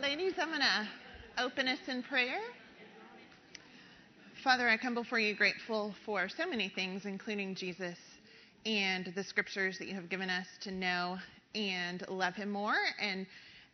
ladies, I'm going to open us in prayer. Father, I come before you grateful for so many things, including Jesus and the scriptures that you have given us to know and love him more. And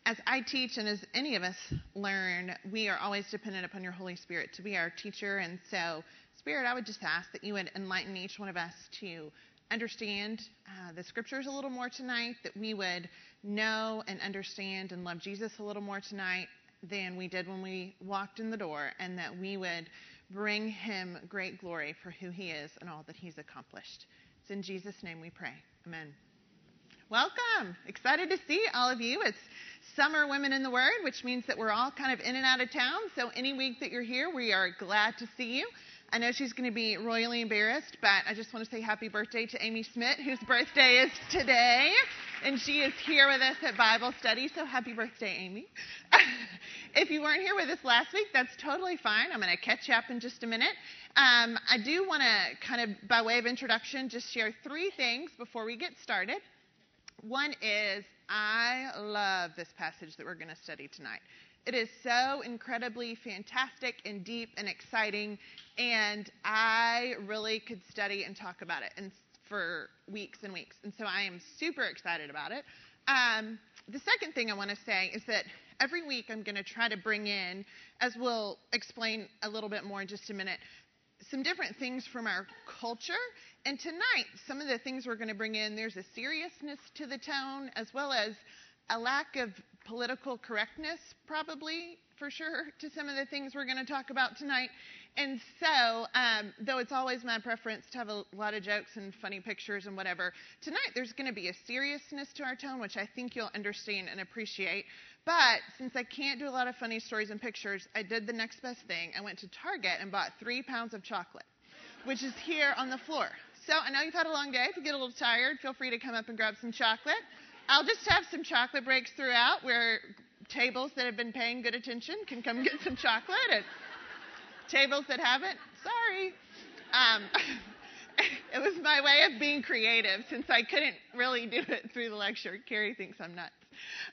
as I teach and as any of us learn, we are always dependent upon your Holy Spirit to be our teacher. And so, Spirit, I would just ask that you would enlighten each one of us to understand uh, the scriptures a little more tonight, that we would know and understand and love Jesus a little more tonight than we did when we walked in the door, and that we would bring him great glory for who he is and all that he's accomplished. It's in Jesus' name we pray. Amen. Welcome. Excited to see all of you. It's Summer Women in the Word, which means that we're all kind of in and out of town. So any week that you're here, we are glad to see you. I know she's going to be royally embarrassed, but I just want to say happy birthday to Amy Smith, whose birthday is today. And she is here with us at Bible study, so happy birthday, Amy. if you weren't here with us last week, that's totally fine. I'm going to catch up in just a minute. Um, I do want to kind of, by way of introduction, just share three things before we get started. One is I love this passage that we're going to study tonight. It is so incredibly fantastic and deep and exciting, and I really could study and talk about it and for weeks and weeks. And so I am super excited about it. Um, the second thing I want to say is that every week I'm going to try to bring in, as we'll explain a little bit more in just a minute, some different things from our culture. And tonight, some of the things we're going to bring in, there's a seriousness to the tone as well as a lack of political correctness, probably for sure, to some of the things we're going to talk about tonight. And so, um, though it's always my preference to have a lot of jokes and funny pictures and whatever, tonight there's going to be a seriousness to our tone, which I think you'll understand and appreciate. But since I can't do a lot of funny stories and pictures, I did the next best thing. I went to Target and bought three pounds of chocolate, which is here on the floor. So I know you've had a long day. If you get a little tired, feel free to come up and grab some chocolate. I'll just have some chocolate breaks throughout where tables that have been paying good attention can come get some chocolate, and tables that haven't, sorry. Um, it was my way of being creative since I couldn't really do it through the lecture. Carrie thinks I'm nuts.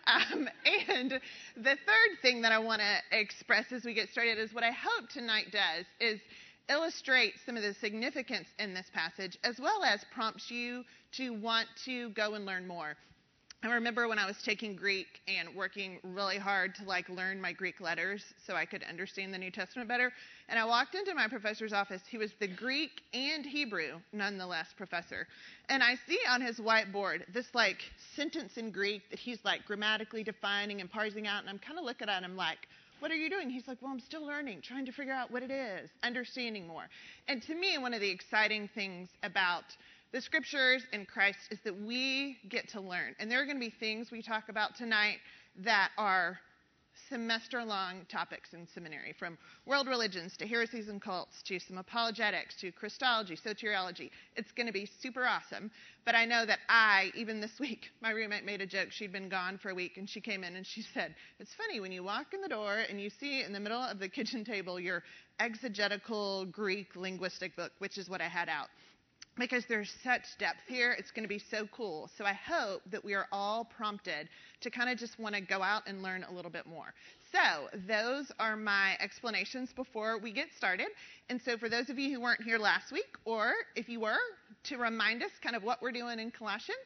Um, and the third thing that I want to express as we get started is what I hope tonight does is illustrate some of the significance in this passage as well as prompts you to want to go and learn more. I remember when I was taking Greek and working really hard to like learn my Greek letters so I could understand the New Testament better. And I walked into my professor's office. He was the Greek and Hebrew, nonetheless, professor. And I see on his whiteboard this like sentence in Greek that he's like grammatically defining and parsing out. And I'm kind of looking at him like, what are you doing? He's like, Well, I'm still learning, trying to figure out what it is, understanding more. And to me, one of the exciting things about the scriptures in Christ is that we get to learn. And there are going to be things we talk about tonight that are semester long topics in seminary from world religions to heresies and cults to some apologetics to Christology, soteriology. It's going to be super awesome. But I know that I, even this week, my roommate made a joke. She'd been gone for a week and she came in and she said, It's funny when you walk in the door and you see in the middle of the kitchen table your exegetical Greek linguistic book, which is what I had out because there's such depth here. It's going to be so cool. So I hope that we are all prompted to kind of just want to go out and learn a little bit more. So those are my explanations before we get started. And so for those of you who weren't here last week, or if you were, to remind us kind of what we're doing in Colossians,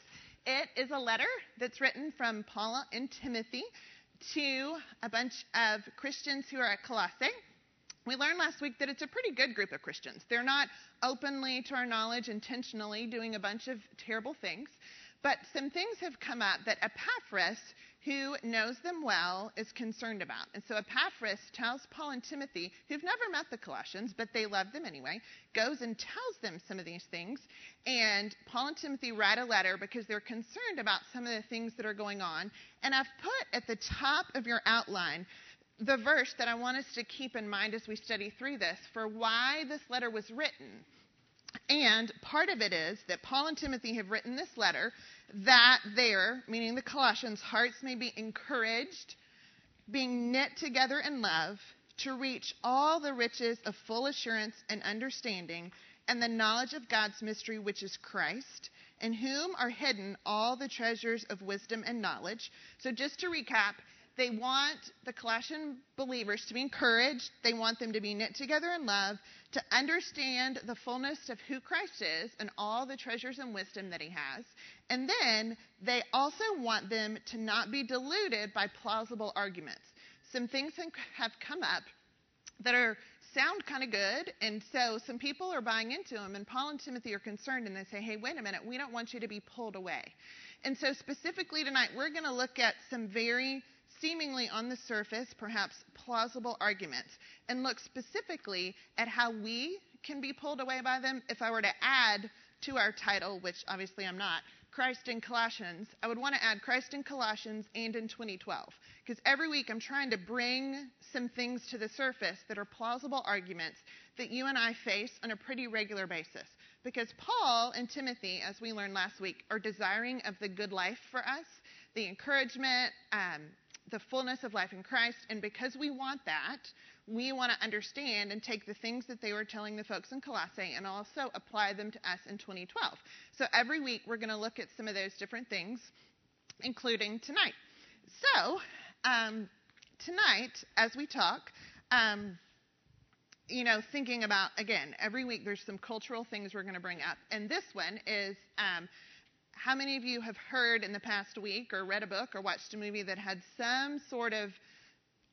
it is a letter that's written from Paul and Timothy to a bunch of Christians who are at Colossae. We learned last week that it's a pretty good group of Christians. They're not openly, to our knowledge, intentionally doing a bunch of terrible things. But some things have come up that Epaphras, who knows them well, is concerned about. And so Epaphras tells Paul and Timothy, who've never met the Colossians, but they love them anyway, goes and tells them some of these things. And Paul and Timothy write a letter because they're concerned about some of the things that are going on. And I've put at the top of your outline the verse that I want us to keep in mind as we study through this for why this letter was written. And part of it is that Paul and Timothy have written this letter that their, meaning the Colossians, hearts may be encouraged, being knit together in love, to reach all the riches of full assurance and understanding and the knowledge of God's mystery, which is Christ, in whom are hidden all the treasures of wisdom and knowledge. So, just to recap, They want the Colossian believers to be encouraged. They want them to be knit together in love, to understand the fullness of who Christ is and all the treasures and wisdom that he has. And then they also want them to not be deluded by plausible arguments. Some things have come up that are sound kind of good, and so some people are buying into them, and Paul and Timothy are concerned, and they say, hey, wait a minute, we don't want you to be pulled away. And so, specifically tonight, we're going to look at some very seemingly on the surface, perhaps plausible arguments, and look specifically at how we can be pulled away by them. If I were to add to our title, which obviously I'm not, Christ in Colossians, I would want to add Christ in Colossians and in 2012. Because every week I'm trying to bring some things to the surface that are plausible arguments that you and I face on a pretty regular basis. Because Paul and Timothy, as we learned last week, are desiring of the good life for us, the encouragement, um, the fullness of life in Christ. And because we want that, we want to understand and take the things that they were telling the folks in Colossae and also apply them to us in 2012. So every week we're going to look at some of those different things, including tonight. So um, tonight, as we talk, um, you know, thinking about, again, every week there's some cultural things we're going to bring up. And this one is um, how many of you have heard in the past week or read a book or watched a movie that had some sort of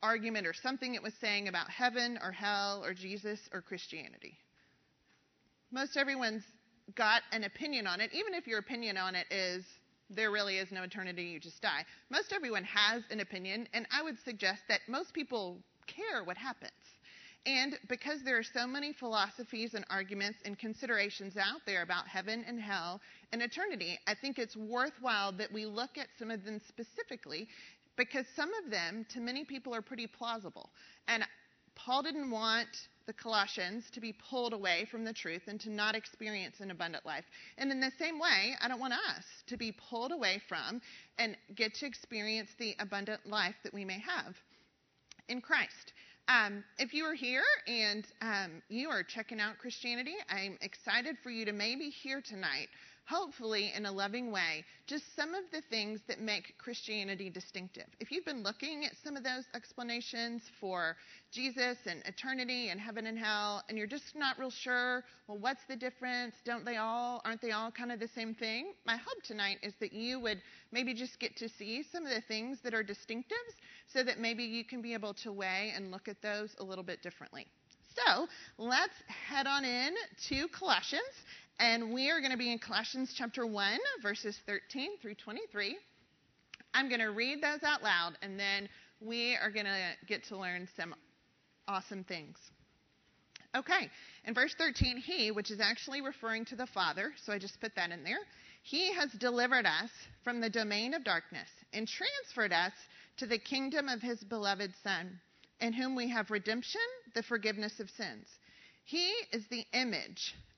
argument or something it was saying about heaven or hell or Jesus or Christianity. Most everyone's got an opinion on it, even if your opinion on it is there really is no eternity, you just die. Most everyone has an opinion, and I would suggest that most people care what happens. And because there are so many philosophies and arguments and considerations out there about heaven and hell and eternity, I think it's worthwhile that we look at some of them specifically because some of them, to many people, are pretty plausible. And Paul didn't want the Colossians to be pulled away from the truth and to not experience an abundant life. And in the same way, I don't want us to be pulled away from and get to experience the abundant life that we may have in Christ. Um, if you are here and um, you are checking out Christianity, I'm excited for you to maybe hear tonight hopefully in a loving way, just some of the things that make Christianity distinctive. If you've been looking at some of those explanations for Jesus and eternity and heaven and hell, and you're just not real sure, well, what's the difference? Don't they all, aren't they all kind of the same thing? My hope tonight is that you would maybe just get to see some of the things that are distinctives so that maybe you can be able to weigh and look at those a little bit differently. So let's head on in to Colossians and we are going to be in Colossians chapter 1, verses 13 through 23. I'm going to read those out loud, and then we are going to get to learn some awesome things. Okay, in verse 13, he, which is actually referring to the Father, so I just put that in there, he has delivered us from the domain of darkness and transferred us to the kingdom of his beloved Son, in whom we have redemption, the forgiveness of sins. He is the image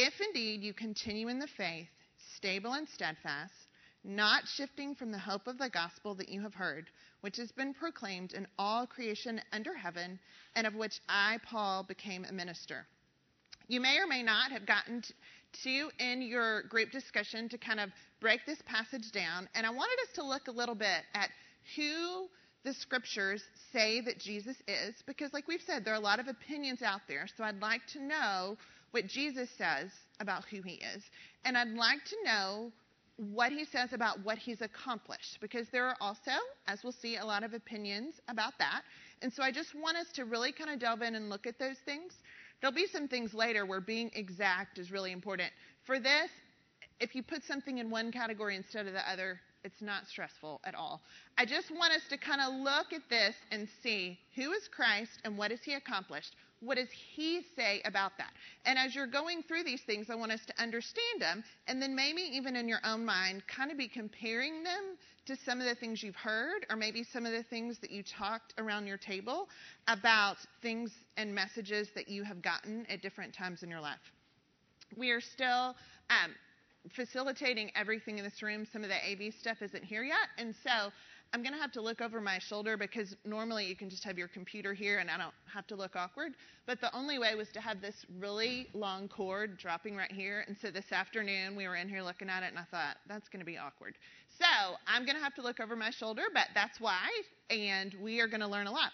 if indeed you continue in the faith, stable and steadfast, not shifting from the hope of the gospel that you have heard, which has been proclaimed in all creation under heaven, and of which I, Paul, became a minister. You may or may not have gotten to in your group discussion to kind of break this passage down, and I wanted us to look a little bit at who the scriptures say that Jesus is, because, like we've said, there are a lot of opinions out there, so I'd like to know what Jesus says about who he is. And I'd like to know what he says about what he's accomplished, because there are also, as we'll see, a lot of opinions about that. And so I just want us to really kind of delve in and look at those things. There'll be some things later where being exact is really important. For this, if you put something in one category instead of the other, it's not stressful at all. I just want us to kind of look at this and see who is Christ and what has he accomplished? What does he say about that? And as you're going through these things, I want us to understand them and then maybe even in your own mind, kind of be comparing them to some of the things you've heard or maybe some of the things that you talked around your table about things and messages that you have gotten at different times in your life. We are still um, facilitating everything in this room. Some of the AV stuff isn't here yet. And so I'm going to have to look over my shoulder because normally you can just have your computer here and I don't have to look awkward. But the only way was to have this really long cord dropping right here. And so this afternoon we were in here looking at it and I thought, that's going to be awkward. So I'm going to have to look over my shoulder, but that's why. And we are going to learn a lot.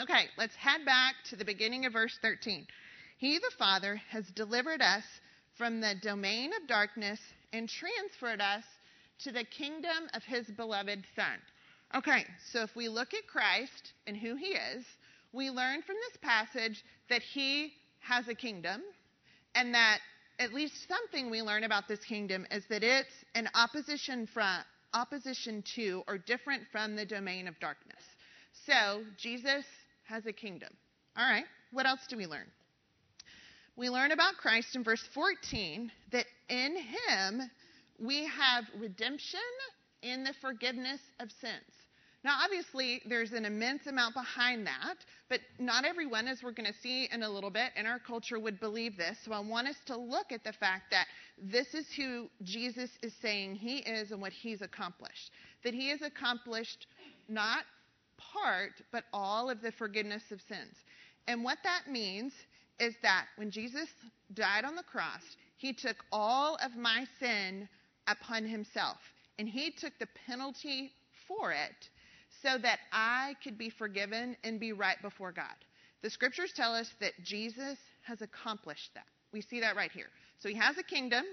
Okay, let's head back to the beginning of verse 13. He, the Father, has delivered us from the domain of darkness and transferred us to the kingdom of his beloved Son. Okay, so if we look at Christ and who he is, we learn from this passage that he has a kingdom and that at least something we learn about this kingdom is that it's an opposition from opposition to or different from the domain of darkness. So, Jesus has a kingdom. All right, what else do we learn? we learn about Christ in verse 14 that in him we have redemption in the forgiveness of sins. Now, obviously, there's an immense amount behind that, but not everyone, as we're going to see in a little bit, in our culture would believe this. So I want us to look at the fact that this is who Jesus is saying he is and what he's accomplished. That he has accomplished not part, but all of the forgiveness of sins. And what that means is that when Jesus died on the cross, he took all of my sin upon himself. And he took the penalty for it so that I could be forgiven and be right before God. The scriptures tell us that Jesus has accomplished that. We see that right here. So he has a kingdom,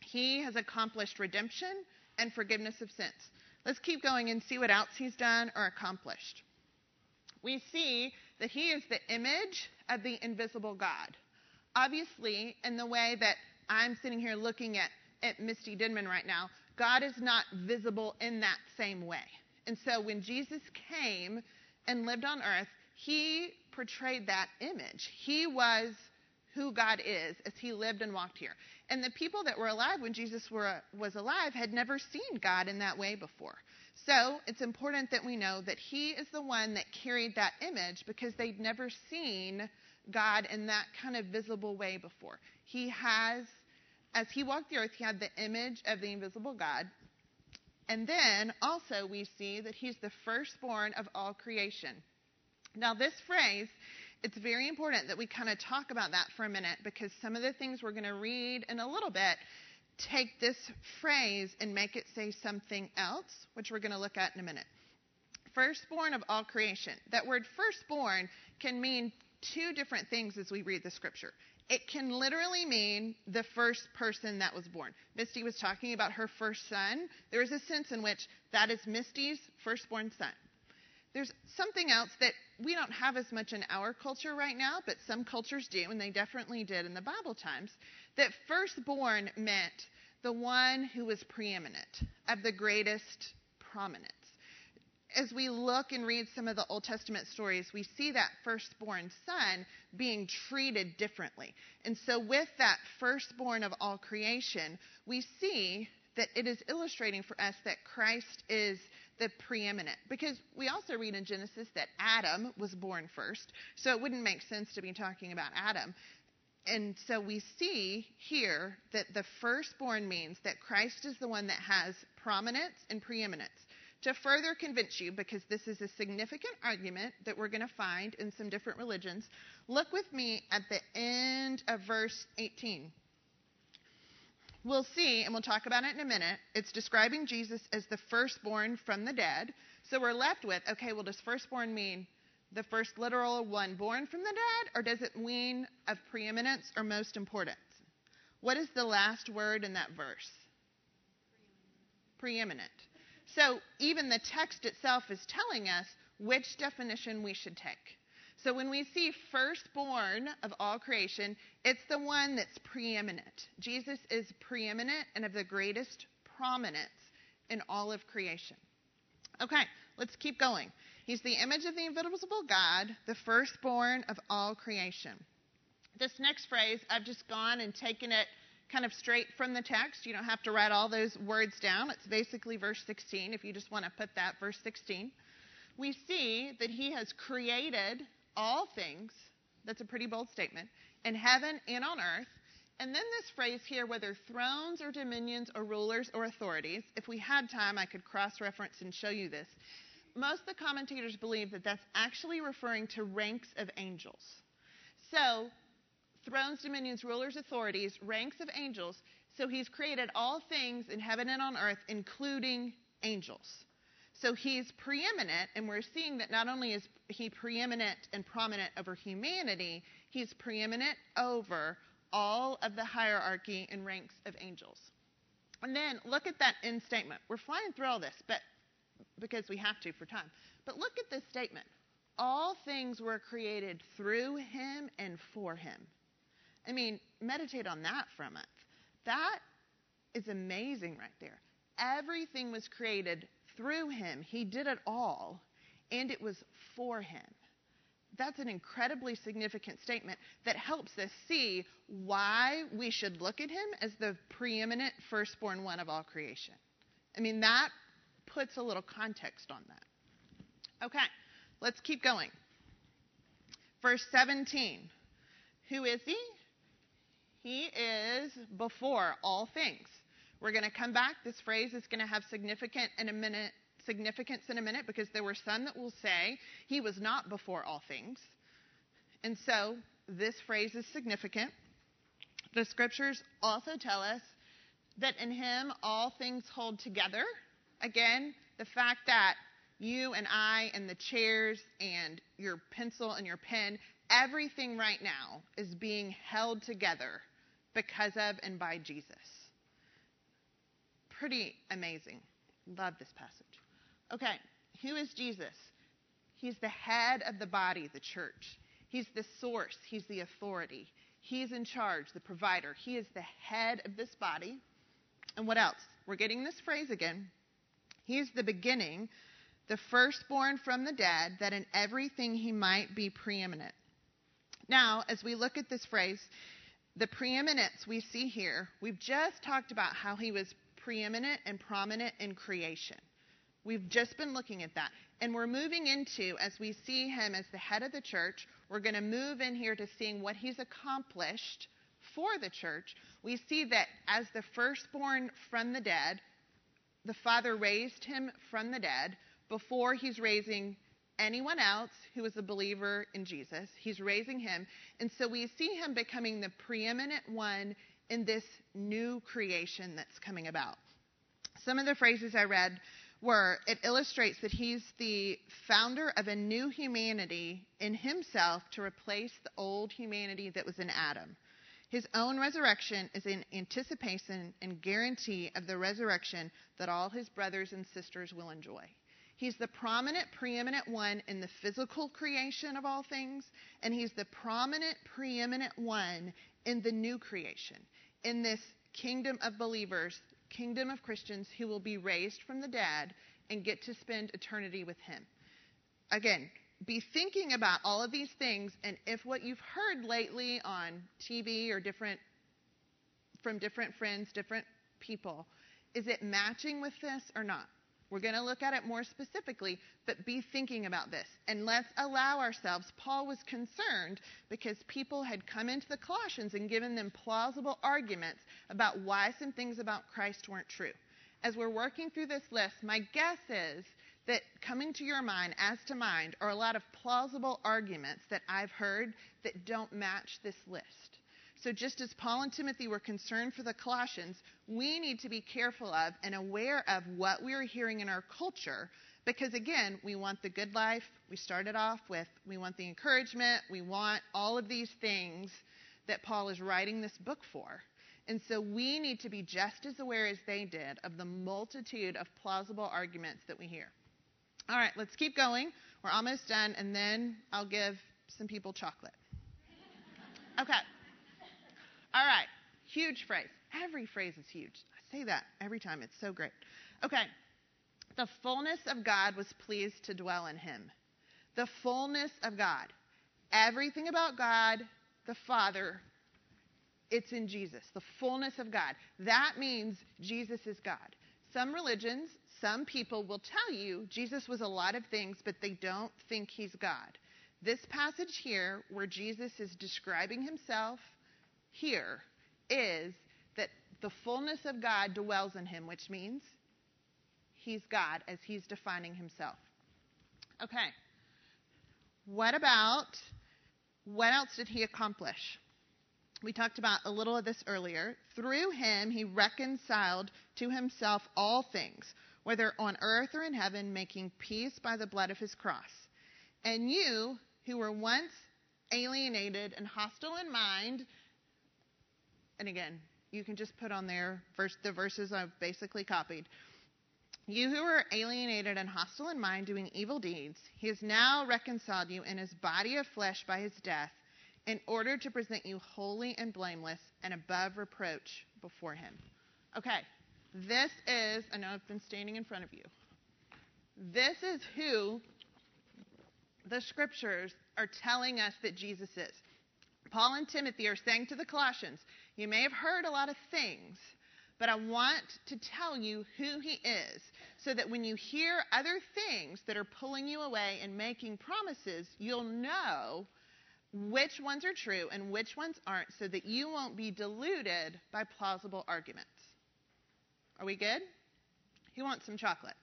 he has accomplished redemption and forgiveness of sins. Let's keep going and see what else he's done or accomplished. We see that he is the image of the invisible God. Obviously, in the way that I'm sitting here looking at, at Misty Denman right now, God is not visible in that same way. And so when Jesus came and lived on earth, he portrayed that image. He was who God is as he lived and walked here. And the people that were alive when Jesus were, was alive had never seen God in that way before. So it's important that we know that he is the one that carried that image because they'd never seen God in that kind of visible way before. He has, as he walked the earth, he had the image of the invisible God. And then also we see that he's the firstborn of all creation. Now, this phrase, it's very important that we kind of talk about that for a minute because some of the things we're going to read in a little bit take this phrase and make it say something else, which we're going to look at in a minute. Firstborn of all creation. That word firstborn can mean two different things as we read the scripture. It can literally mean the first person that was born. Misty was talking about her first son. There is a sense in which that is Misty's firstborn son. There's something else that we don't have as much in our culture right now, but some cultures do, and they definitely did in the Bible times, that firstborn meant the one who was preeminent, of the greatest prominence as we look and read some of the Old Testament stories, we see that firstborn son being treated differently. And so, with that firstborn of all creation, we see that it is illustrating for us that Christ is the preeminent. Because we also read in Genesis that Adam was born first, so it wouldn't make sense to be talking about Adam. And so we see here that the firstborn means that Christ is the one that has prominence and preeminence. To further convince you, because this is a significant argument that we're going to find in some different religions, look with me at the end of verse 18. We'll see, and we'll talk about it in a minute. It's describing Jesus as the firstborn from the dead. So we're left with okay, well, does firstborn mean the first literal one born from the dead, or does it mean of preeminence or most importance? What is the last word in that verse? preeminent. So even the text itself is telling us which definition we should take. So when we see firstborn of all creation, it's the one that's preeminent. Jesus is preeminent and of the greatest prominence in all of creation. Okay, let's keep going. He's the image of the invisible God, the firstborn of all creation. This next phrase, I've just gone and taken it kind of straight from the text. You don't have to write all those words down. It's basically verse 16, if you just want to put that, verse 16. We see that he has created all things. That's a pretty bold statement. In heaven and on earth. And then this phrase here, whether thrones or dominions or rulers or authorities, if we had time, I could cross reference and show you this. Most of the commentators believe that that's actually referring to ranks of angels. So, thrones, dominions, rulers, authorities, ranks of angels. So, he's created all things in heaven and on earth, including angels. So he's preeminent, and we're seeing that not only is he preeminent and prominent over humanity, he's preeminent over all of the hierarchy and ranks of angels. And then look at that end statement. We're flying through all this, but because we have to for time. But look at this statement. All things were created through him and for him. I mean, meditate on that for a month. That is amazing right there. Everything was created through him. He did it all, and it was for him. That's an incredibly significant statement that helps us see why we should look at him as the preeminent firstborn one of all creation. I mean, that puts a little context on that. Okay, let's keep going. Verse 17. Who is he? He is before all things. We're going to come back. This phrase is going to have significant in a minute, significance in a minute because there were some that will say he was not before all things. And so this phrase is significant. The scriptures also tell us that in him all things hold together. Again, the fact that you and I and the chairs and your pencil and your pen, everything right now is being held together because of and by Jesus pretty amazing. Love this passage. Okay, who is Jesus? He's the head of the body, the church. He's the source, he's the authority. He's in charge, the provider. He is the head of this body. And what else? We're getting this phrase again. He's the beginning, the firstborn from the dead, that in everything he might be preeminent. Now, as we look at this phrase, the preeminence we see here, we've just talked about how he was preeminent and prominent in creation. We've just been looking at that. And we're moving into, as we see him as the head of the church, we're going to move in here to seeing what he's accomplished for the church. We see that as the firstborn from the dead, the Father raised him from the dead before he's raising anyone else who is a believer in Jesus. He's raising him. And so we see him becoming the preeminent one in this new creation that's coming about. Some of the phrases I read were it illustrates that he's the founder of a new humanity in himself to replace the old humanity that was in Adam. His own resurrection is in anticipation and guarantee of the resurrection that all his brothers and sisters will enjoy. He's the prominent, preeminent one in the physical creation of all things, and he's the prominent, preeminent one in the new creation in this kingdom of believers, kingdom of Christians who will be raised from the dead and get to spend eternity with Him. Again, be thinking about all of these things, and if what you've heard lately on TV or different from different friends, different people, is it matching with this or not? We're going to look at it more specifically, but be thinking about this. And let's allow ourselves. Paul was concerned because people had come into the Colossians and given them plausible arguments about why some things about Christ weren't true. As we're working through this list, my guess is that coming to your mind, as to mind, are a lot of plausible arguments that I've heard that don't match this list. So, just as Paul and Timothy were concerned for the Colossians, we need to be careful of and aware of what we're hearing in our culture because, again, we want the good life. We started off with we want the encouragement, we want all of these things that Paul is writing this book for. And so we need to be just as aware as they did of the multitude of plausible arguments that we hear. All right, let's keep going. We're almost done, and then I'll give some people chocolate. Okay. All right. Huge phrase. Every phrase is huge. I say that every time. It's so great. Okay. The fullness of God was pleased to dwell in him. The fullness of God. Everything about God, the Father, it's in Jesus. The fullness of God. That means Jesus is God. Some religions, some people will tell you Jesus was a lot of things, but they don't think he's God. This passage here, where Jesus is describing himself here, is that the fullness of God dwells in him, which means he's God as he's defining himself. Okay. What about what else did he accomplish? We talked about a little of this earlier. Through him, he reconciled to himself all things, whether on earth or in heaven, making peace by the blood of his cross. And you, who were once alienated and hostile in mind, and again, you can just put on there verse, the verses I've basically copied. You who were alienated and hostile in mind, doing evil deeds, he has now reconciled you in his body of flesh by his death, in order to present you holy and blameless and above reproach before him. Okay, this is, I know I've been standing in front of you. This is who the scriptures are telling us that Jesus is. Paul and Timothy are saying to the Colossians, You may have heard a lot of things, but I want to tell you who he is so that when you hear other things that are pulling you away and making promises, you'll know which ones are true and which ones aren't so that you won't be deluded by plausible arguments. Are we good? Who wants some chocolate?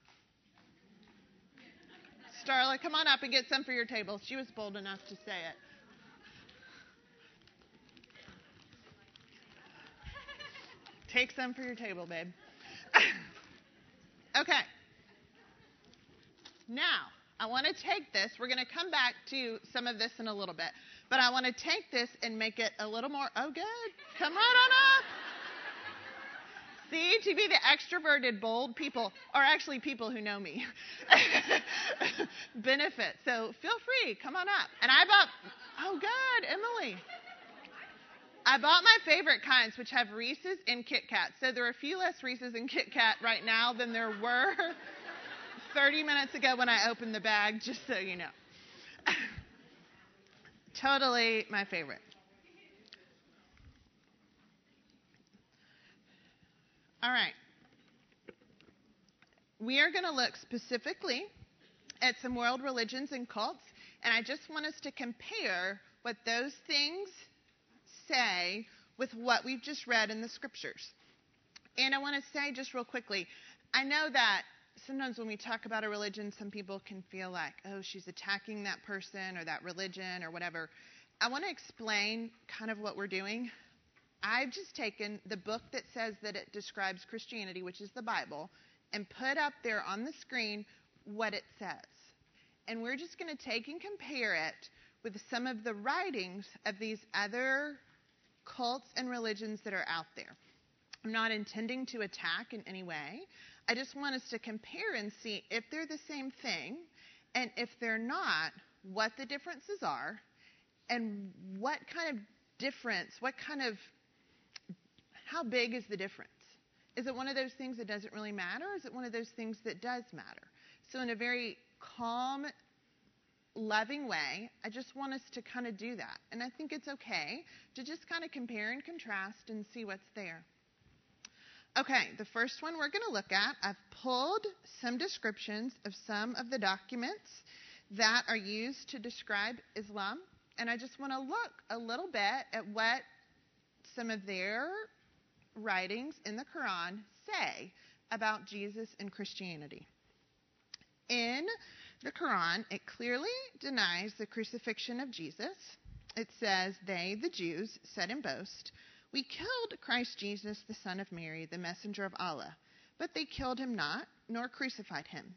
Starla, come on up and get some for your table. She was bold enough to say it. Take some for your table, babe. okay. Now, I want to take this. We're going to come back to some of this in a little bit. But I want to take this and make it a little more, oh, good. Come right on up. See, to be the extroverted, bold people, are actually people who know me, benefit. So feel free, come on up. And I bought, oh, good, Emily. I bought my favorite kinds, which have Reese's and Kit Kat. So there are a few less Reese's and Kit Kat right now than there were 30 minutes ago when I opened the bag, just so you know. totally my favorite. All right. We are going to look specifically at some world religions and cults, and I just want us to compare what those things say with what we've just read in the scriptures. And I want to say just real quickly I know that sometimes when we talk about a religion, some people can feel like, oh, she's attacking that person or that religion or whatever. I want to explain kind of what we're doing. I've just taken the book that says that it describes Christianity, which is the Bible, and put up there on the screen what it says. And we're just going to take and compare it with some of the writings of these other cults and religions that are out there. I'm not intending to attack in any way. I just want us to compare and see if they're the same thing, and if they're not, what the differences are, and what kind of difference, what kind of, how big is the difference? Is it one of those things that doesn't really matter, or is it one of those things that does matter? So, in a very calm loving way, I just want us to kind of do that. And I think it's okay to just kind of compare and contrast and see what's there. Okay, the first one we're going to look at, I've pulled some descriptions of some of the documents that are used to describe Islam. And I just want to look a little bit at what some of their writings in the Quran say about Jesus and Christianity. In the Quran, it clearly denies the crucifixion of Jesus. It says, They, the Jews, said and boast, We killed Christ Jesus, the Son of Mary, the messenger of Allah. But they killed him not, nor crucified him.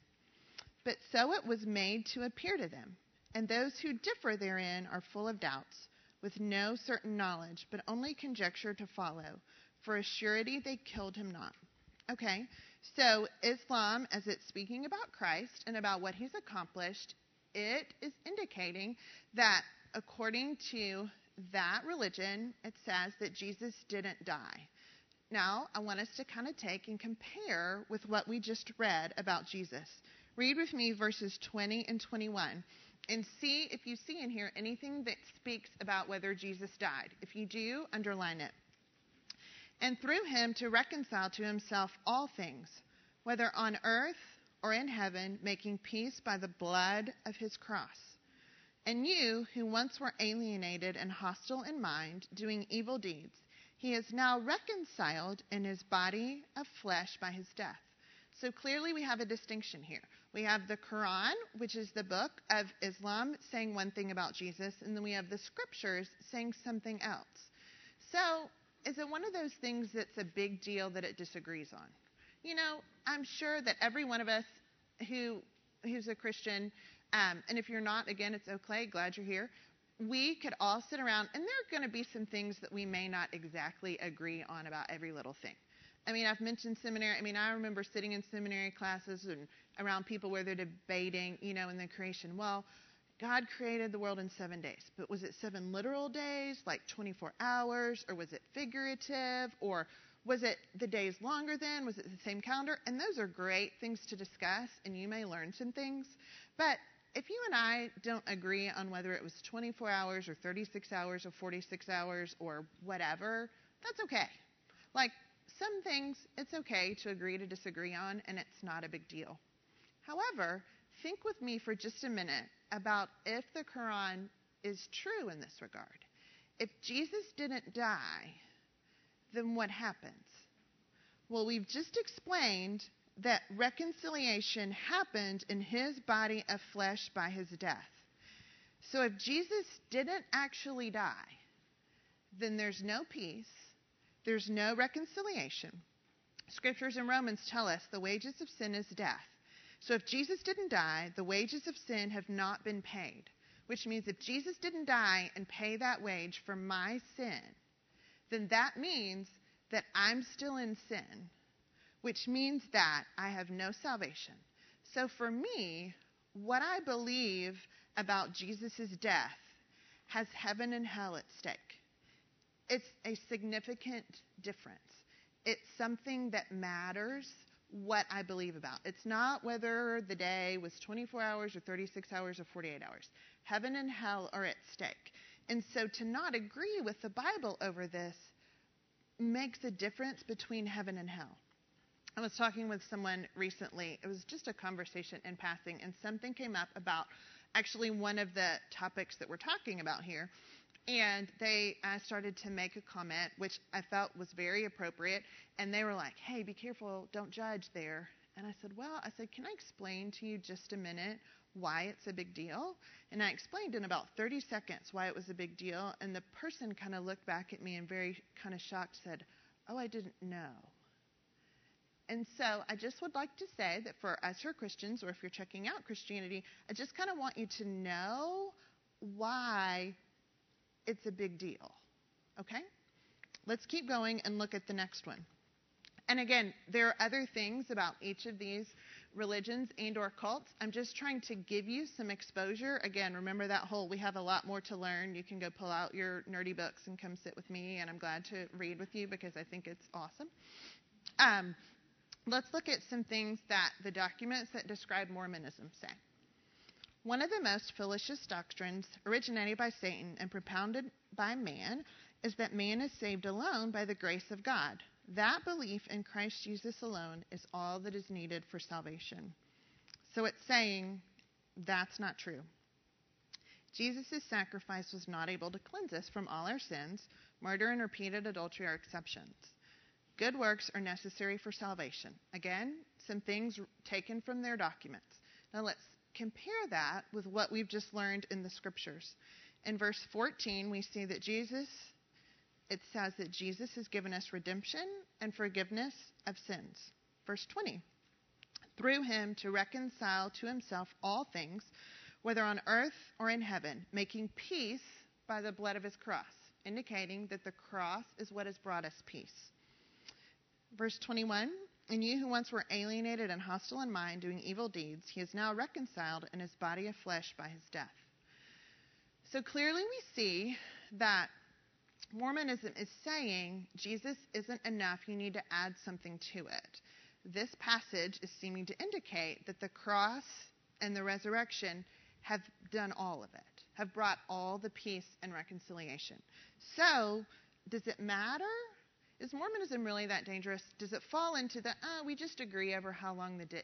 But so it was made to appear to them. And those who differ therein are full of doubts, with no certain knowledge, but only conjecture to follow. For a surety they killed him not. Okay, so Islam, as it's speaking about Christ and about what he's accomplished, it is indicating that according to that religion, it says that Jesus didn't die. Now, I want us to kind of take and compare with what we just read about Jesus. Read with me verses 20 and 21 and see if you see in here anything that speaks about whether Jesus died. If you do, underline it. And through him to reconcile to himself all things, whether on earth or in heaven, making peace by the blood of his cross. And you, who once were alienated and hostile in mind, doing evil deeds, he is now reconciled in his body of flesh by his death. So clearly, we have a distinction here. We have the Quran, which is the book of Islam, saying one thing about Jesus, and then we have the scriptures saying something else. So, is it one of those things that's a big deal that it disagrees on? You know, I'm sure that every one of us who who's a Christian, um, and if you're not, again, it's okay. Glad you're here we could all sit around, and there are going to be some things that we may not exactly agree on about every little thing. I mean, I've mentioned seminary. I mean, I remember sitting in seminary classes and around people where they're debating, you know, in the creation. Well, God created the world in seven days, but was it seven literal days, like 24 hours, or was it figurative, or was it the days longer than? Was it the same calendar? And those are great things to discuss, and you may learn some things. But if you and I don't agree on whether it was 24 hours or 36 hours or 46 hours or whatever, that's okay. Like some things, it's okay to agree to disagree on, and it's not a big deal. However, think with me for just a minute about if the Quran is true in this regard. If Jesus didn't die, then what happens? Well, we've just explained that reconciliation happened in his body of flesh by his death. So if Jesus didn't actually die, then there's no peace, there's no reconciliation. Scriptures in Romans tell us the wages of sin is death. So if Jesus didn't die, the wages of sin have not been paid, which means if Jesus didn't die and pay that wage for my sin, then that means that I'm still in sin which means that I have no salvation. So for me, what I believe about Jesus' death has heaven and hell at stake. It's a significant difference. It's something that matters what I believe about. It's not whether the day was 24 hours or 36 hours or 48 hours. Heaven and hell are at stake. And so to not agree with the Bible over this makes a difference between heaven and hell. I was talking with someone recently. It was just a conversation in passing, and something came up about actually one of the topics that we're talking about here. And they uh, started to make a comment, which I felt was very appropriate. And they were like, hey, be careful, don't judge there. And I said, well, I said, can I explain to you just a minute why it's a big deal? And I explained in about 30 seconds why it was a big deal. And the person kind of looked back at me and very kind of shocked said, oh, I didn't know. And so I just would like to say that for us who are Christians, or if you're checking out Christianity, I just kind of want you to know why it's a big deal. Okay? Let's keep going and look at the next one. And again, there are other things about each of these religions and or cults. I'm just trying to give you some exposure. Again, remember that whole we have a lot more to learn. You can go pull out your nerdy books and come sit with me, and I'm glad to read with you because I think it's awesome. Um, Let's look at some things that the documents that describe Mormonism say. One of the most fallacious doctrines originated by Satan and propounded by man is that man is saved alone by the grace of God. That belief in Christ Jesus alone is all that is needed for salvation. So it's saying that's not true. Jesus' sacrifice was not able to cleanse us from all our sins. Murder and repeated adultery are exceptions. Good works are necessary for salvation. Again, some things taken from their documents. Now let's compare that with what we've just learned in the scriptures. In verse 14, we see that Jesus, it says that Jesus has given us redemption and forgiveness of sins. Verse 20, through him to reconcile to himself all things, whether on earth or in heaven, making peace by the blood of his cross, indicating that the cross is what has brought us peace. Verse 21 And you who once were alienated and hostile in mind, doing evil deeds, he is now reconciled in his body of flesh by his death. So clearly we see that Mormonism is saying Jesus isn't enough, you need to add something to it. This passage is seeming to indicate that the cross and the resurrection have done all of it, have brought all the peace and reconciliation. So, does it matter? Is Mormonism really that dangerous? Does it fall into the, oh, we just agree over how long the di-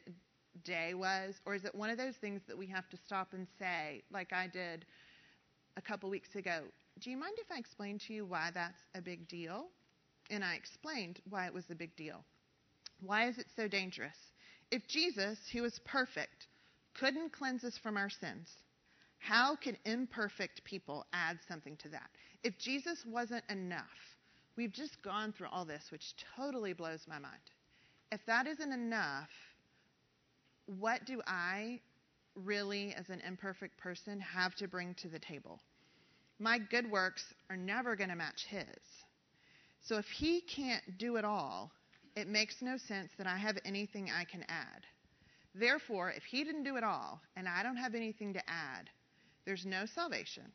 day was? Or is it one of those things that we have to stop and say, like I did a couple weeks ago? Do you mind if I explain to you why that's a big deal? And I explained why it was a big deal. Why is it so dangerous? If Jesus, who is perfect, couldn't cleanse us from our sins, how can imperfect people add something to that? If Jesus wasn't enough, we've just gone through all this, which totally blows my mind. If that isn't enough, what do I really, as an imperfect person, have to bring to the table? My good works are never going to match his. So if he can't do it all, it makes no sense that I have anything I can add. Therefore, if he didn't do it all and I don't have anything to add, there's no salvation.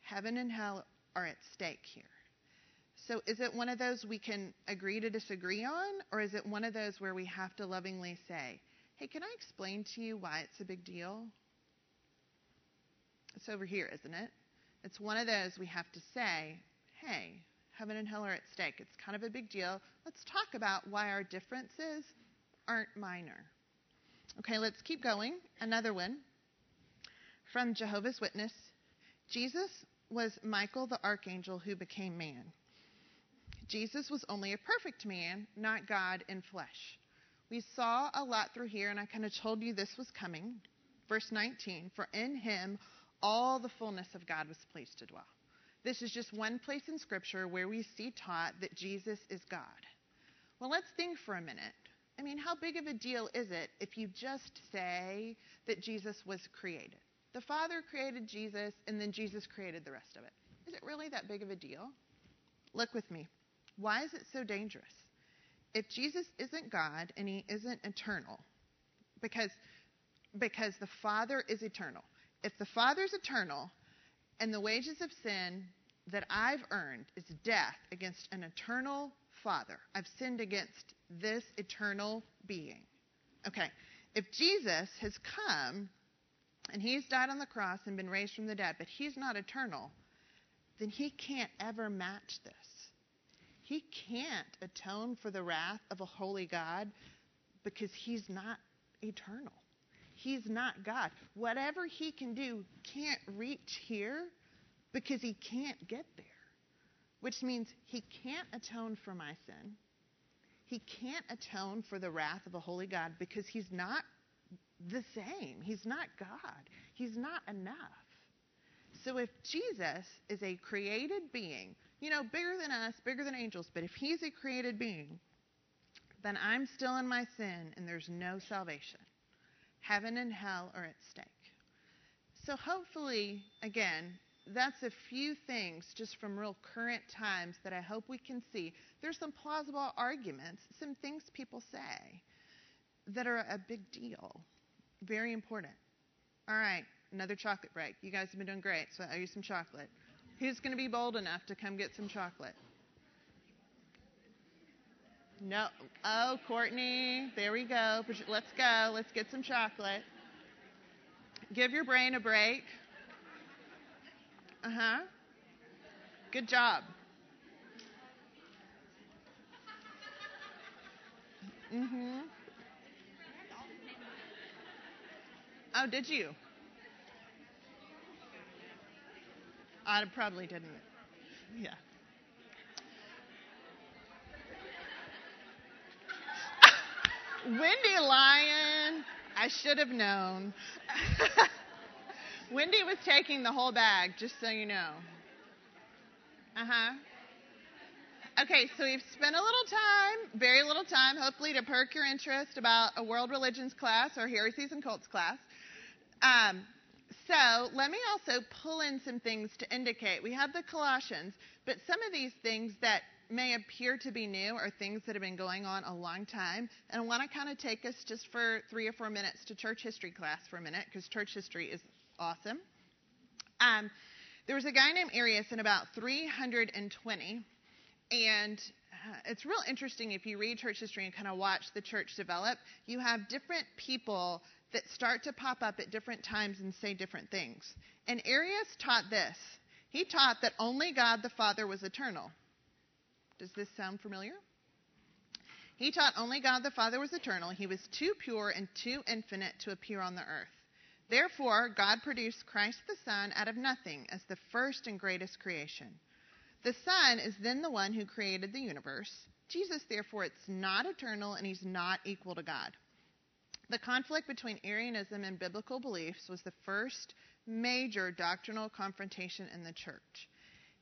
Heaven and hell are at stake here. So, is it one of those we can agree to disagree on, or is it one of those where we have to lovingly say, hey, can I explain to you why it's a big deal? It's over here, isn't it? It's one of those we have to say, hey, heaven and hell are at stake. It's kind of a big deal. Let's talk about why our differences aren't minor. Okay, let's keep going. Another one from Jehovah's Witness Jesus was Michael the archangel who became man. Jesus was only a perfect man, not God in flesh. We saw a lot through here, and I kind of told you this was coming. Verse 19 For in him all the fullness of God was pleased to dwell. This is just one place in Scripture where we see taught that Jesus is God. Well, let's think for a minute. I mean, how big of a deal is it if you just say that Jesus was created? The Father created Jesus, and then Jesus created the rest of it. Is it really that big of a deal? Look with me. Why is it so dangerous? If Jesus isn't God and he isn't eternal, because, because the Father is eternal. If the Father's eternal and the wages of sin that I've earned is death against an eternal Father, I've sinned against this eternal being. Okay, if Jesus has come and he's died on the cross and been raised from the dead, but he's not eternal, then he can't ever match this. He can't atone for the wrath of a holy God because he's not eternal. He's not God. Whatever he can do can't reach here because he can't get there, which means he can't atone for my sin. He can't atone for the wrath of a holy God because he's not the same. He's not God. He's not enough. So if Jesus is a created being you know, bigger than us, bigger than angels, but if he's a created being, then I'm still in my sin and there's no salvation. Heaven and hell are at stake. So, hopefully, again, that's a few things just from real current times that I hope we can see. There's some plausible arguments, some things people say that are a big deal, very important. All right, another chocolate break. You guys have been doing great, so I owe you some chocolate. Who's going to be bold enough to come get some chocolate? No. Oh, Courtney. There we go. Let's go. Let's get some chocolate. Give your brain a break. Uh huh. Good job. Mm hmm. Oh, did you? I probably didn't. Yeah. Wendy Lyon, I should have known. Wendy was taking the whole bag, just so you know. Uh huh. Okay, so we've spent a little time, very little time, hopefully to perk your interest about a world religions class or heresies and cults class. Um, so let me also pull in some things to indicate. We have the Colossians, but some of these things that may appear to be new are things that have been going on a long time. And I want to kind of take us just for three or four minutes to church history class for a minute because church history is awesome. Um, there was a guy named Arius in about 320, and uh, it's real interesting if you read church history and kind of watch the church develop. You have different people that start to pop up at different times and say different things. And Arius taught this he taught that only God the Father was eternal. Does this sound familiar? He taught only God the Father was eternal. He was too pure and too infinite to appear on the earth. Therefore, God produced Christ the Son out of nothing as the first and greatest creation. The Son is then the one who created the universe. Jesus, therefore, it's not eternal and he's not equal to God. The conflict between Arianism and biblical beliefs was the first major doctrinal confrontation in the church.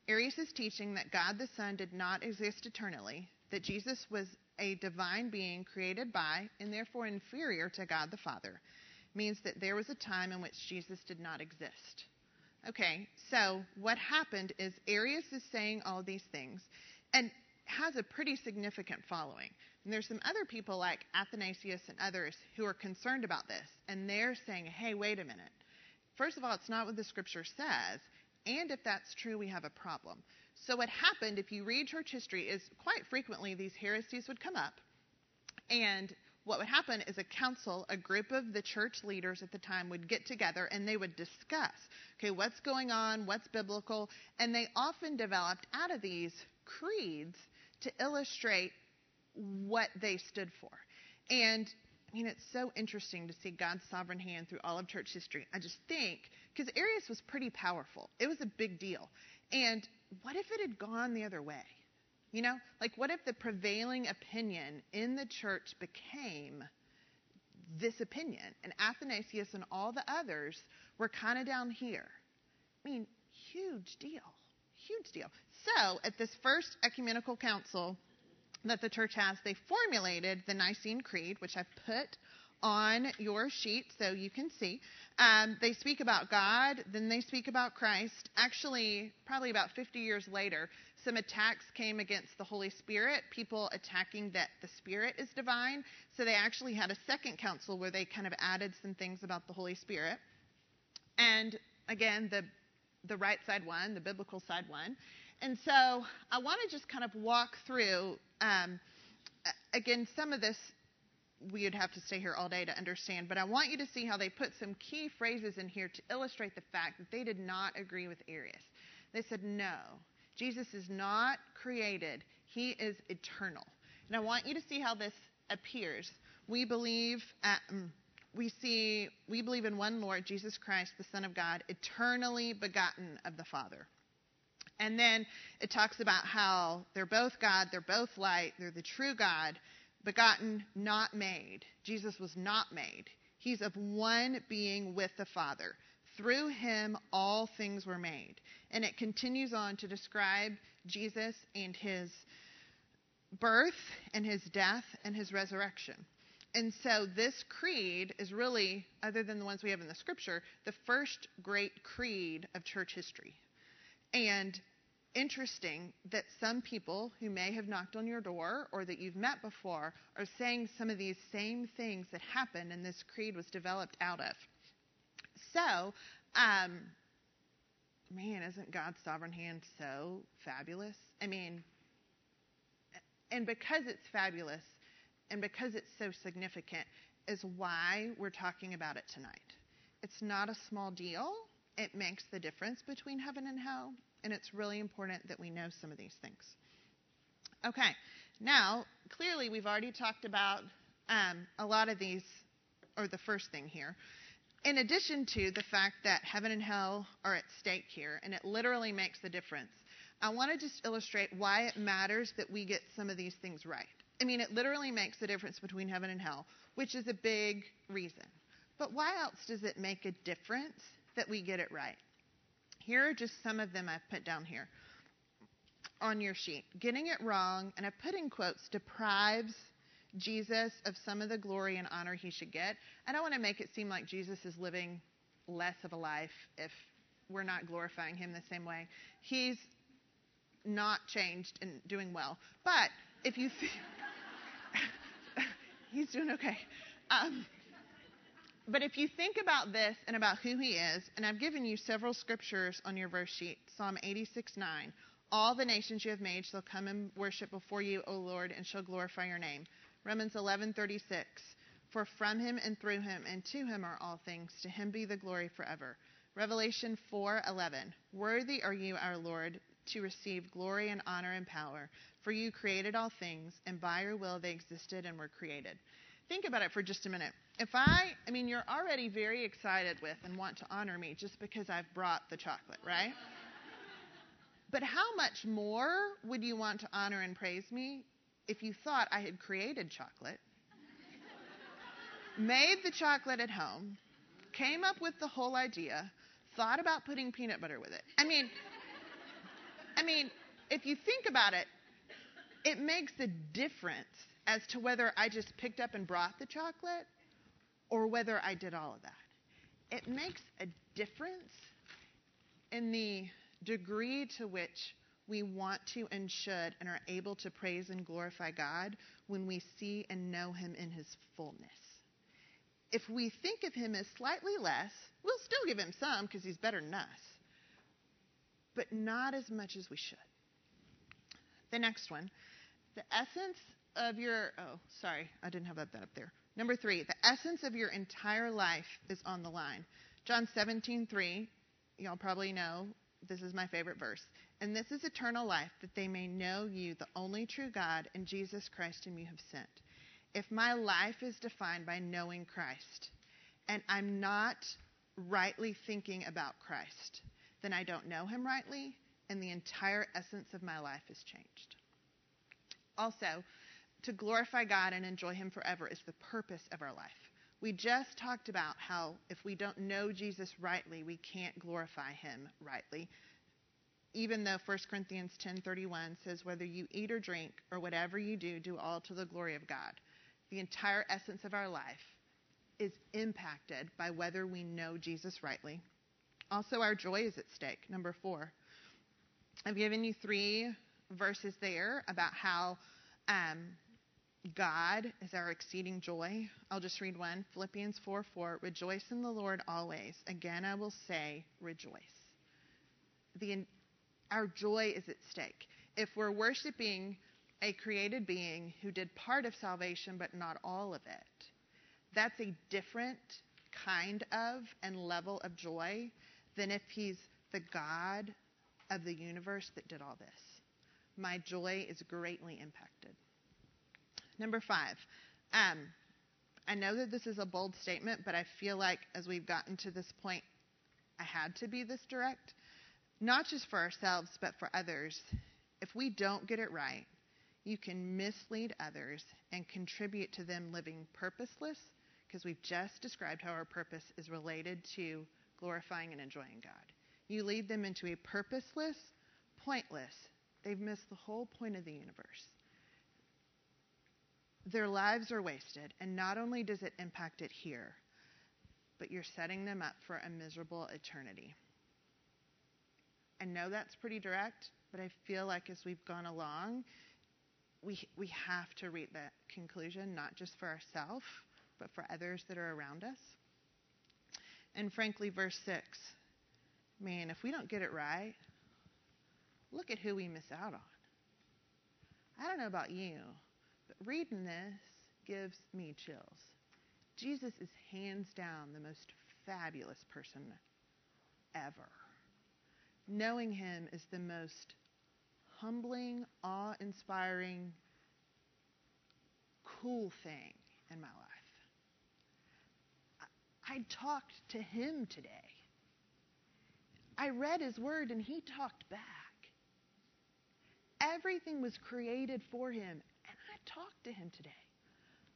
Arius' teaching that God the Son did not exist eternally, that Jesus was a divine being created by and therefore inferior to God the Father, means that there was a time in which Jesus did not exist. Okay, so what happened is Arius is saying all these things and has a pretty significant following. And there's some other people like Athanasius and others who are concerned about this, and they're saying, hey, wait a minute. First of all, it's not what the scripture says, and if that's true, we have a problem. So, what happened, if you read church history, is quite frequently these heresies would come up, and what would happen is a council, a group of the church leaders at the time would get together and they would discuss, okay, what's going on, what's biblical, and they often developed out of these creeds to illustrate what they stood for. And I mean, it's so interesting to see God's sovereign hand through all of church history. I just think, because Arius was pretty powerful, it was a big deal. And what if it had gone the other way? You know, like what if the prevailing opinion in the church became this opinion, and Athanasius and all the others were kind of down here? I mean, huge deal. Huge deal. So, at this first ecumenical council, that the church has, they formulated the Nicene Creed, which I've put on your sheet so you can see. Um, they speak about God, then they speak about Christ. Actually, probably about 50 years later, some attacks came against the Holy Spirit, people attacking that the Spirit is divine. So they actually had a second council where they kind of added some things about the Holy Spirit. And again, the the right side one, the biblical side one. And so I want to just kind of walk through, um, again, some of this we would have to stay here all day to understand, but I want you to see how they put some key phrases in here to illustrate the fact that they did not agree with Arius. They said, no, Jesus is not created, he is eternal. And I want you to see how this appears. We believe, um, we see, we believe in one Lord, Jesus Christ, the Son of God, eternally begotten of the Father. And then it talks about how they're both God, they're both light, they're the true God, begotten, not made. Jesus was not made. He's of one being with the Father. Through him, all things were made. And it continues on to describe Jesus and his birth and his death and his resurrection. And so this creed is really, other than the ones we have in the scripture, the first great creed of church history. And interesting that some people who may have knocked on your door or that you've met before are saying some of these same things that happened and this creed was developed out of. So, um, man, isn't God's sovereign hand so fabulous? I mean, and because it's fabulous and because it's so significant, is why we're talking about it tonight. It's not a small deal. It makes the difference between heaven and hell and it's really important that we know some of these things. Okay, now, clearly, we've already talked about um, a lot of these, or the first thing here. In addition to the fact that heaven and hell are at stake here, and it literally makes the difference, I want to just illustrate why it matters that we get some of these things right. I mean, it literally makes the difference between heaven and hell, which is a big reason. But why else does it make a difference that we get it right? Here are just some of them I've put down here on your sheet. Getting it wrong, and I put in quotes, deprives Jesus of some of the glory and honor he should get. I don't want to make it seem like Jesus is living less of a life if we're not glorifying him the same way. He's not changed and doing well. But if you see, he's doing okay. Um, but if you think about this and about who he is, and I've given you several scriptures on your verse sheet Psalm 86 9. All the nations you have made shall come and worship before you, O Lord, and shall glorify your name. Romans 11:36. For from him and through him and to him are all things. To him be the glory forever. Revelation 4:11. Worthy are you, our Lord, to receive glory and honor and power, for you created all things, and by your will they existed and were created. Think about it for just a minute. If I, I mean, you're already very excited with and want to honor me just because I've brought the chocolate, right? but how much more would you want to honor and praise me if you thought I had created chocolate, made the chocolate at home, came up with the whole idea, thought about putting peanut butter with it? I mean, I mean, if you think about it, it makes a difference as to whether I just picked up and brought the chocolate or whether I did all of that. It makes a difference in the degree to which we want to and should and are able to praise and glorify God when we see and know Him in His fullness. If we think of Him as slightly less, we'll still give Him some because He's better than us, but not as much as we should. The next one the essence of your, oh, sorry, I didn't have that up there. Number three, the essence of your entire life is on the line. John 17, 3, y'all probably know, this is my favorite verse. And this is eternal life, that they may know you, the only true God, and Jesus Christ, whom you have sent. If my life is defined by knowing Christ, and I'm not rightly thinking about Christ, then I don't know him rightly, and the entire essence of my life is changed. Also, to glorify God and enjoy Him forever is the purpose of our life. We just talked about how if we don't know Jesus rightly, we can't glorify Him rightly. Even though 1 Corinthians 10:31 says whether you eat or drink or whatever you do, do all to the glory of God. The entire essence of our life is impacted by whether we know Jesus rightly. Also, our joy is at stake. Number four. I've given you three verses there about how um, God is our exceeding joy. I'll just read one Philippians 4 4. Rejoice in the Lord always. Again, I will say, rejoice. The, our joy is at stake. If we're worshiping a created being who did part of salvation but not all of it, that's a different kind of and level of joy than if he's the God of the universe that did all this. My joy is greatly impacted. Number five. Um, I know that this is a bold statement, but I feel like as we've gotten to this point, I had to be this direct. Not just for ourselves, but for others. If we don't get it right, you can mislead others and contribute to them living purposeless, because we've just described how our purpose is related to glorifying and enjoying God. You lead them into a purposeless, pointless, they've missed the whole point of the universe their lives are wasted. And not only does it impact it here, but you're setting them up for a miserable eternity. I know that's pretty direct, but I feel like as we've gone along, we, we have to reach that conclusion, not just for ourselves, but for others that are around us. And frankly, verse 6 man, if we don't get it right, look at who we miss out on. I don't know about you, reading this gives me chills. Jesus is hands down the most fabulous person ever. Knowing him is the most humbling, awe inspiring, cool thing in my life. I, I talked to him today. I read his word and he talked back. Everything was created for him, talked to him today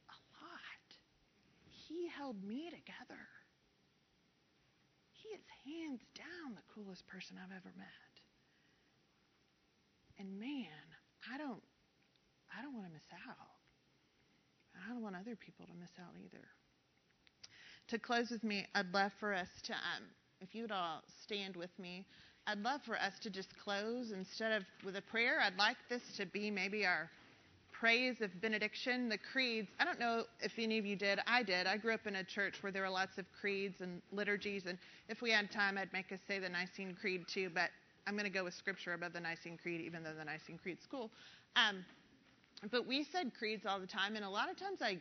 a lot. He held me together. He is hands down the coolest person I've ever met. And man, I don't I don't want to miss out. I don't want other people to miss out either. To close with me, I'd love for us to, um, if you'd all stand with me, I'd love for us to just close instead of with a prayer. I'd like this to be maybe our praise of benediction, the creeds. I don't know if any of you did. I did. I grew up in a church where there were lots of creeds and liturgies, and if we had time, I'd make us say the Nicene Creed too, but I'm going to go with Scripture above the Nicene Creed, even though the Nicene Creed's cool. Um, but we said creeds all the time, and a lot of times I,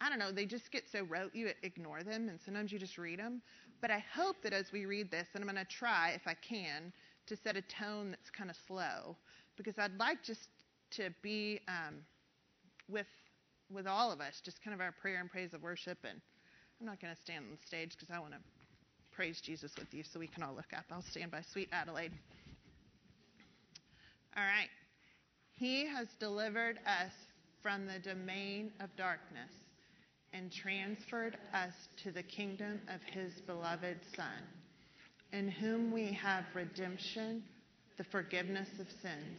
I don't know, they just get so rote you ignore them, and sometimes you just read them. But I hope that as we read this, and I'm going to try, if I can, to set a tone that's kind of slow, because I'd like just to be um, with with all of us, just kind of our prayer and praise of worship. And I'm not going to stand on the stage because I want to praise Jesus with you so we can all look up. I'll stand by sweet Adelaide. All right. He has delivered us from the domain of darkness and transferred us to the kingdom of his beloved Son, in whom we have redemption, the forgiveness of sins.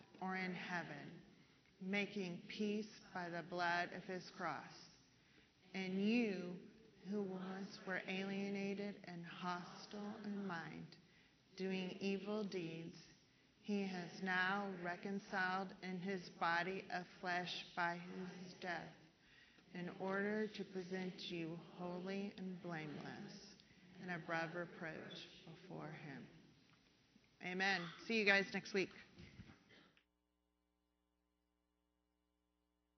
or in heaven, making peace by the blood of his cross. And you, who once were alienated and hostile in mind, doing evil deeds, he has now reconciled in his body of flesh by his death, in order to present you holy and blameless and above reproach before him. Amen. See you guys next week.